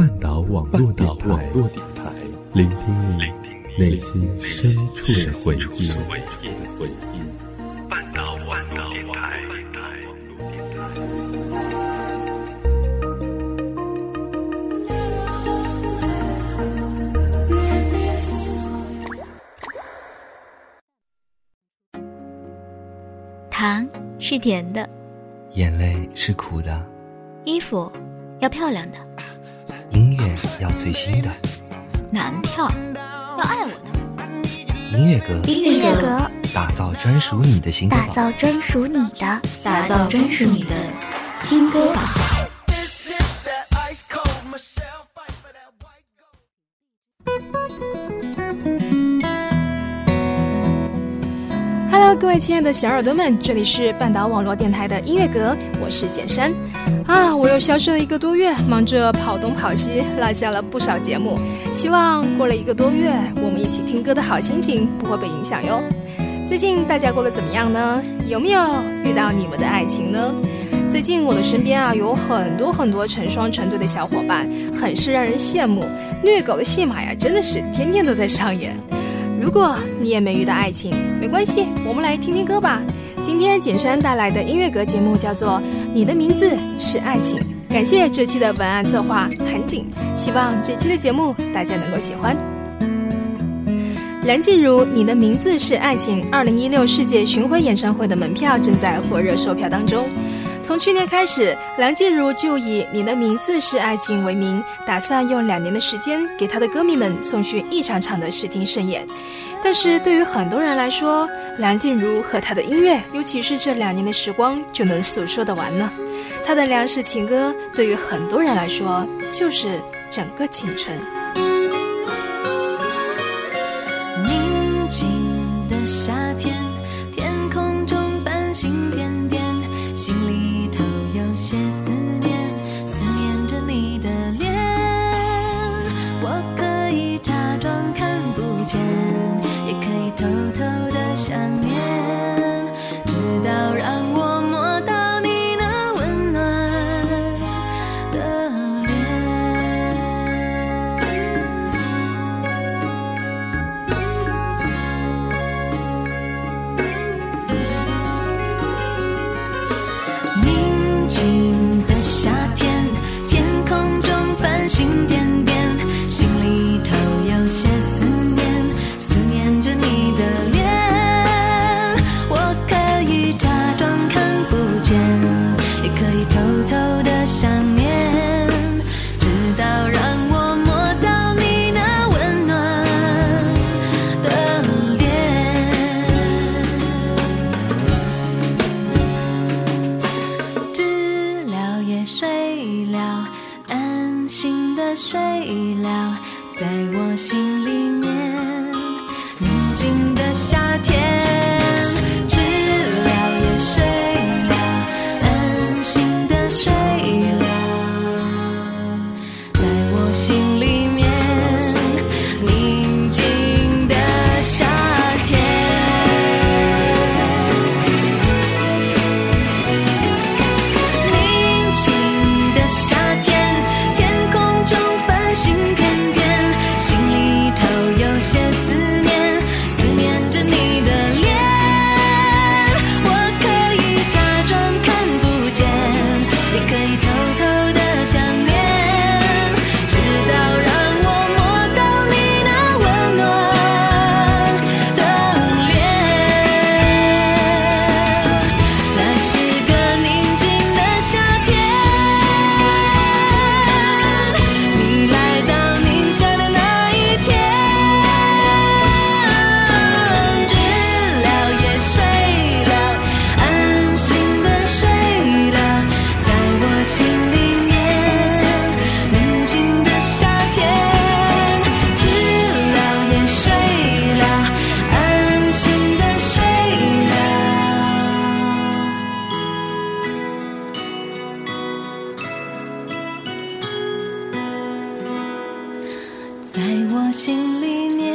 半岛网络电台，聆听你内心深处的回忆。半岛网络电台。糖是甜的，眼泪是苦的，衣服要漂亮的，要最新的，男票要爱我的，音乐阁，音乐阁，打造专属你的新歌，打造专属你的，打造专属你的新歌榜。各位亲爱的小耳朵们，这里是半岛网络电台的音乐阁，我是简山。啊，我又消失了一个多月，忙着跑东跑西，落下了不少节目。希望过了一个多月，我们一起听歌的好心情不会被影响哟。最近大家过得怎么样呢？有没有遇到你们的爱情呢？最近我的身边啊，有很多很多成双成对的小伙伴，很是让人羡慕。虐狗的戏码呀，真的是天天都在上演。如果你也没遇到爱情，没关系，我们来听听歌吧。今天简山带来的音乐阁节目叫做《你的名字是爱情》，感谢这期的文案策划韩景，希望这期的节目大家能够喜欢。梁静茹《你的名字是爱情》二零一六世界巡回演唱会的门票正在火热售票当中。从去年开始，梁静茹就以《你的名字是爱情》为名，打算用两年的时间给她的歌迷们送去一场场的视听盛宴。但是对于很多人来说，梁静茹和她的音乐，尤其是这两年的时光，就能诉说的完呢？她的两世情歌，对于很多人来说，就是整个青春。想念，可以偷偷在我心里面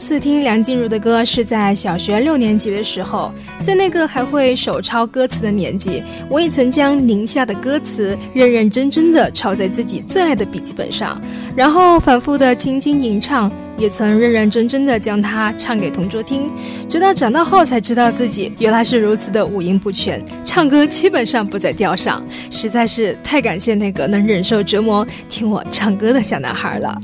次听梁静茹的歌是在小学六年级的时候，在那个还会手抄歌词的年纪，我也曾将宁夏的歌词认认真真的抄在自己最爱的笔记本上，然后反复的轻轻吟唱，也曾认认真真的将它唱给同桌听，直到长大后才知道自己原来是如此的五音不全，唱歌基本上不在调上，实在是太感谢那个能忍受折磨听我唱歌的小男孩了。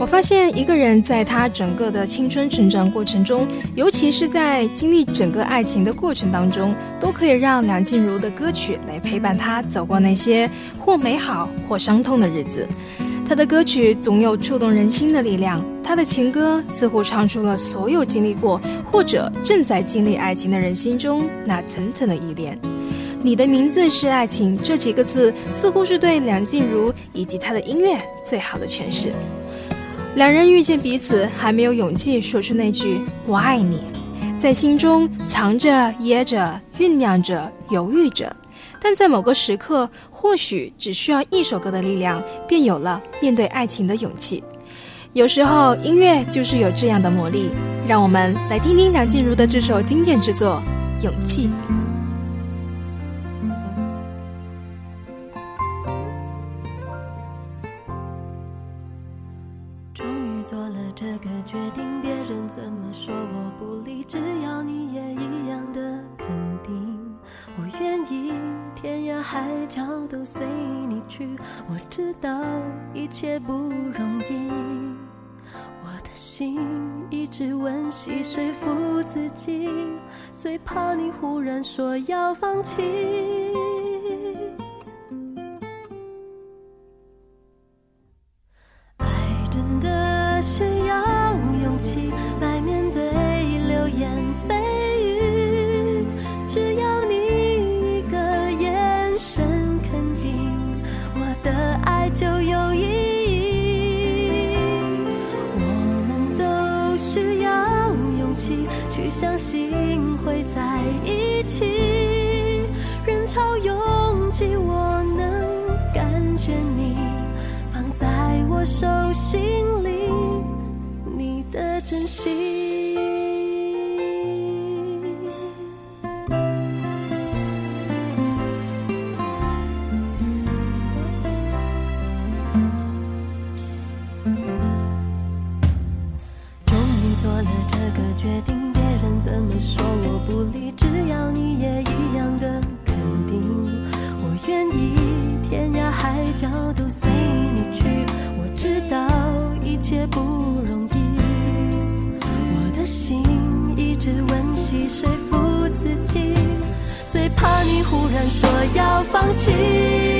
我发现一个人在他整个的青春成长过程中，尤其是在经历整个爱情的过程当中，都可以让梁静茹的歌曲来陪伴他走过那些或美好或伤痛的日子。他的歌曲总有触动人心的力量，他的情歌似乎唱出了所有经历过或者正在经历爱情的人心中那层层的依恋。你的名字是爱情这几个字，似乎是对梁静茹以及她的音乐最好的诠释。两人遇见彼此，还没有勇气说出那句“我爱你”，在心中藏着、掖着、酝酿着、犹豫着，但在某个时刻，或许只需要一首歌的力量，便有了面对爱情的勇气。有时候，音乐就是有这样的魔力。让我们来听听梁静茹的这首经典之作《勇气》。心里，你的真心。心一直温习说服自己最怕你忽然说要放弃。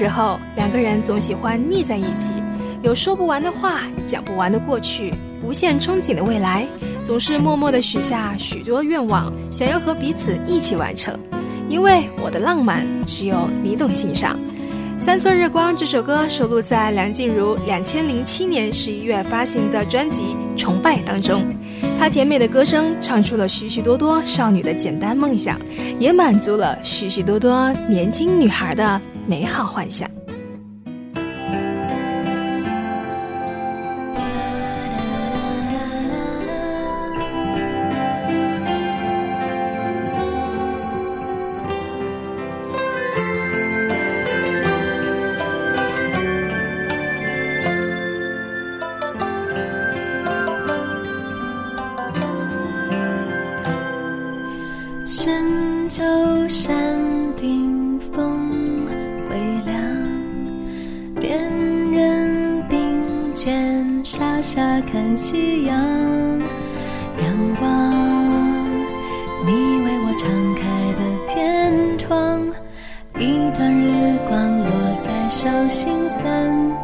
时候，两个人总喜欢腻在一起，有说不完的话，讲不完的过去，无限憧憬的未来，总是默默的许下许多愿望，想要和彼此一起完成。因为我的浪漫只有你懂欣赏。《三寸日光》这首歌收录在梁静茹两千零七年十一月发行的专辑《崇拜》当中。她甜美的歌声唱出了许许多多少女的简单梦想，也满足了许许多多年轻女孩的美好幻想。恋人并肩，傻傻看夕阳，仰望你为我敞开的天窗，一段日光落在手心三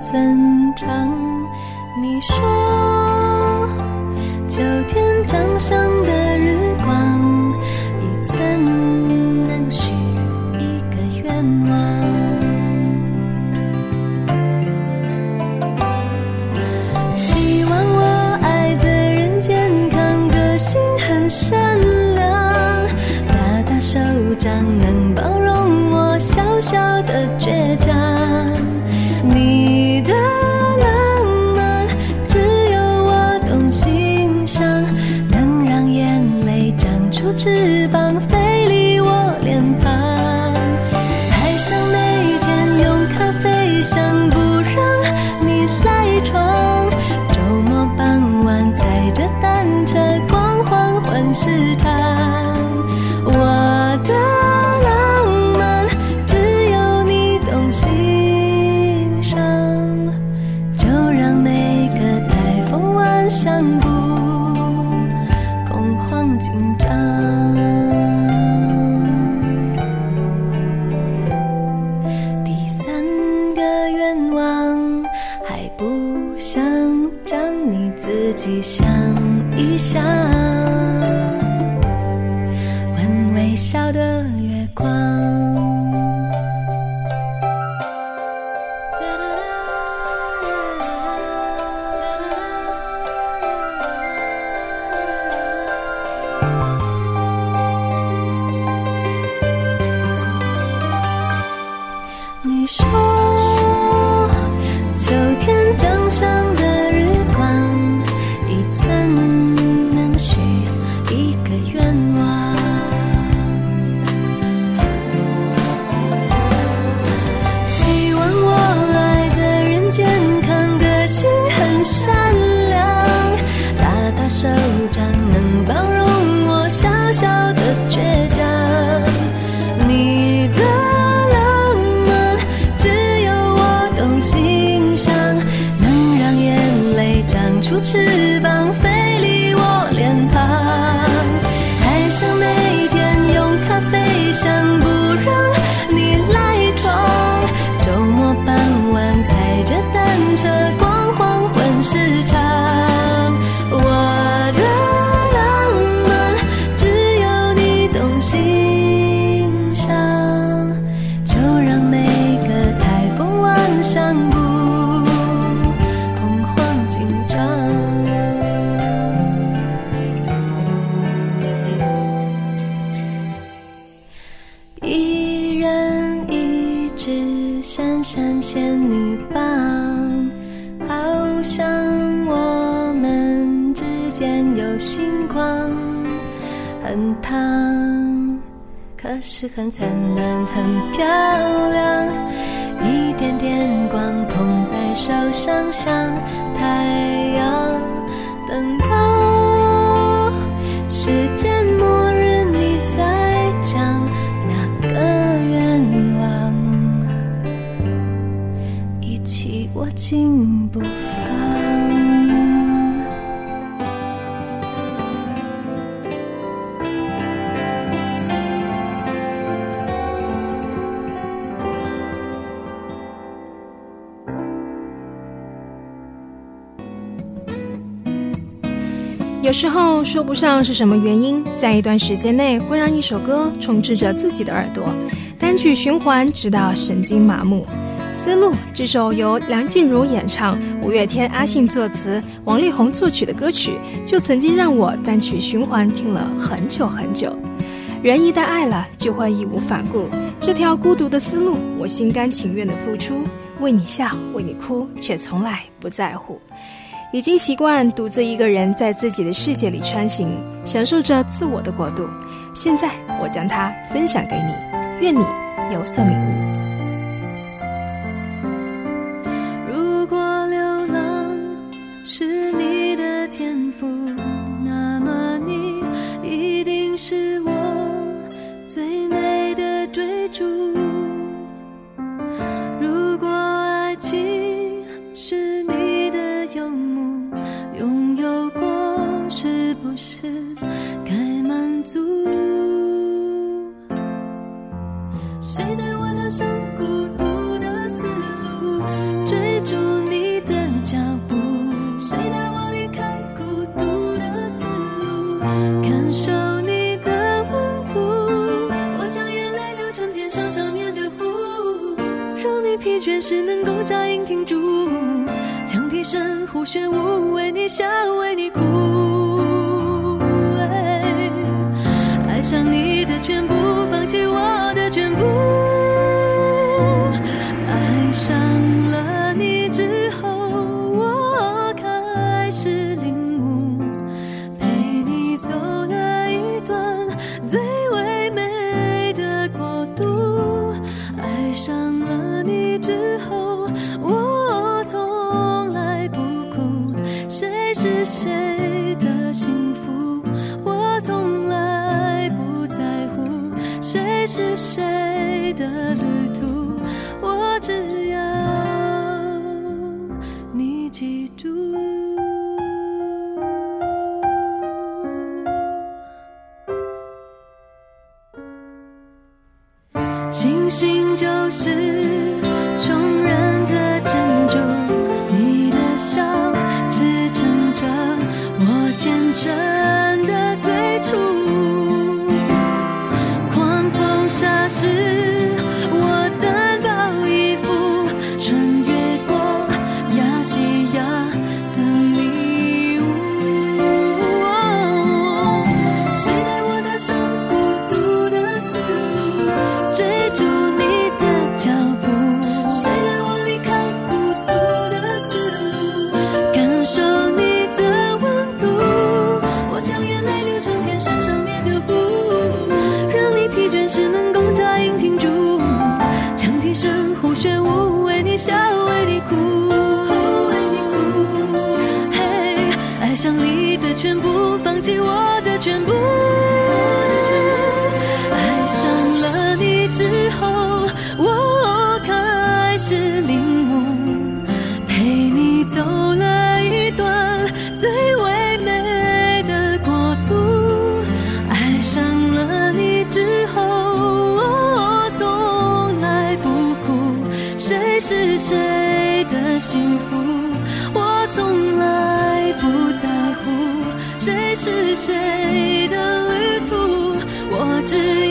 寸长。你说，秋天长相的。一笑，问微笑的。闪闪仙女棒，好像我们之间有星光，很烫，可是很灿烂，很漂亮，一点点光捧在手上，像太阳，等到时间磨。有时候说不上是什么原因，在一段时间内会让一首歌充斥着自己的耳朵，单曲循环直到神经麻木。《丝路》这首由梁静茹演唱、五月天阿信作词、王力宏作曲的歌曲，就曾经让我单曲循环听了很久很久。人一旦爱了，就会义无反顾。这条孤独的丝路，我心甘情愿的付出，为你笑，为你哭，却从来不在乎。已经习惯独自一个人在自己的世界里穿行，享受着自我的国度。现在，我将它分享给你，愿你有所领悟。全无为你笑为你哭爱上你的全部放弃我心就是只能够扎营停驻羌笛声胡旋舞为你笑为你哭为你哭。嘿爱上你的全部放弃我的全部。幸福我从来不在乎谁是谁的旅途我只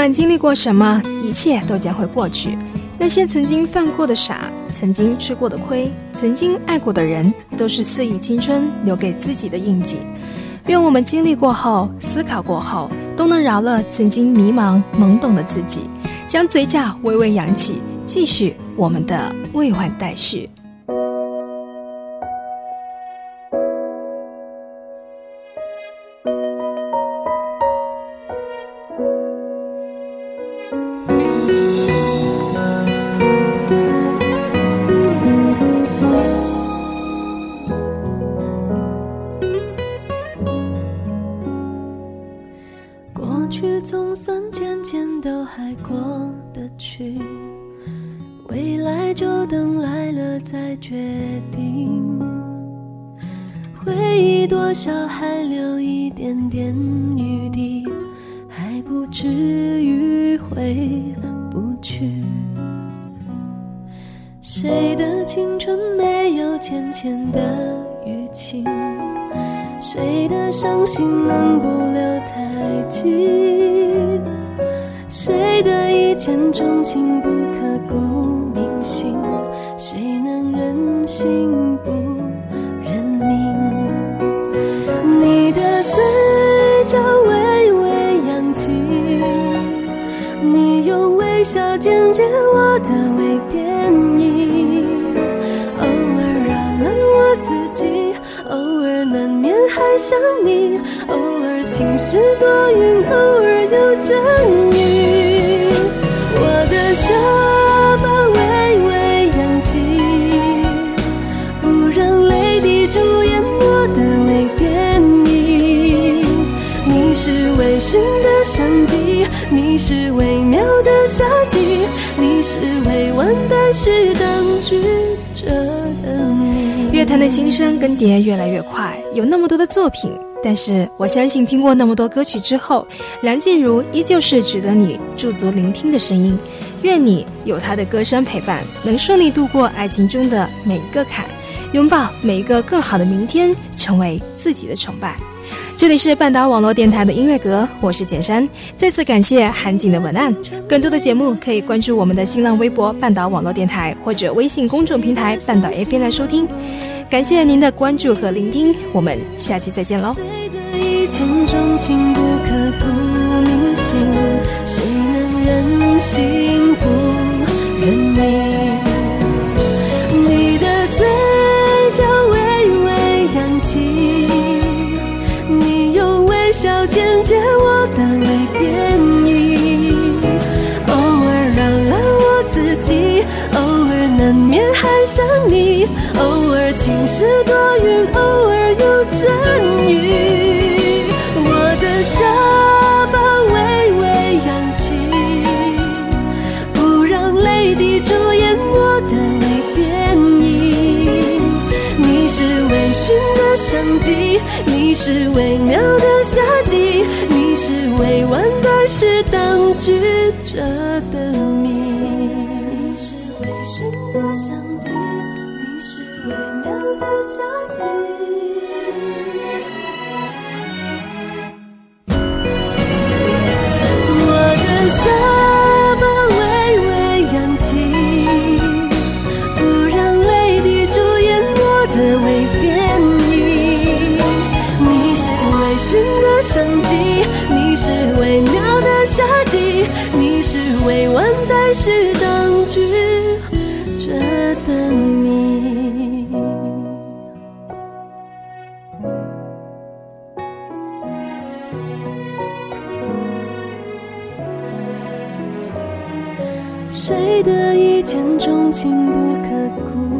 不管经历过什么，一切都将会过去。那些曾经犯过的傻，曾经吃过的亏，曾经爱过的人，都是肆意青春留给自己的印记。愿我们经历过后，思考过后，都能饶了曾经迷茫懵懂的自己，将嘴角微微扬起，继续我们的未完待续。未来就等来了再决定。回忆多少还留一点点余地，还不至于回不去。谁的青春没有浅浅的雨青？谁的伤心能不留太迹？谁的一见钟情不？晴时多云，偶尔有阵雨。我的下巴微微扬起，不让泪滴主演我的微电影。你是微醺的相机，你是微妙的夏季，你是未完待续当局者的你。乐坛的新生更迭越来越快，有那么多的作品。但是我相信听过那么多歌曲之后，梁静茹依旧是值得你驻足聆听的声音。愿你有她的歌声陪伴，能顺利度过爱情中的每一个坎，拥抱每一个更好的明天，成为自己的崇拜。这里是半岛网络电台的音乐阁，我是简山。再次感谢韩景的文案。更多的节目可以关注我们的新浪微博“半岛网络电台”或者微信公众平台“半岛 A 边”来收听。感谢您的关注和聆听，我们下期再见喽。谁能忍心不认命？是多云，偶尔有阵雨。我的下巴微微扬起，不让泪滴主演我的微电影。你是微醺的相机，你是微妙的。夏季，你是未完待续当局者的是微妙的夏季，你是未完待续当局，这等你。谁的一见钟情不刻骨？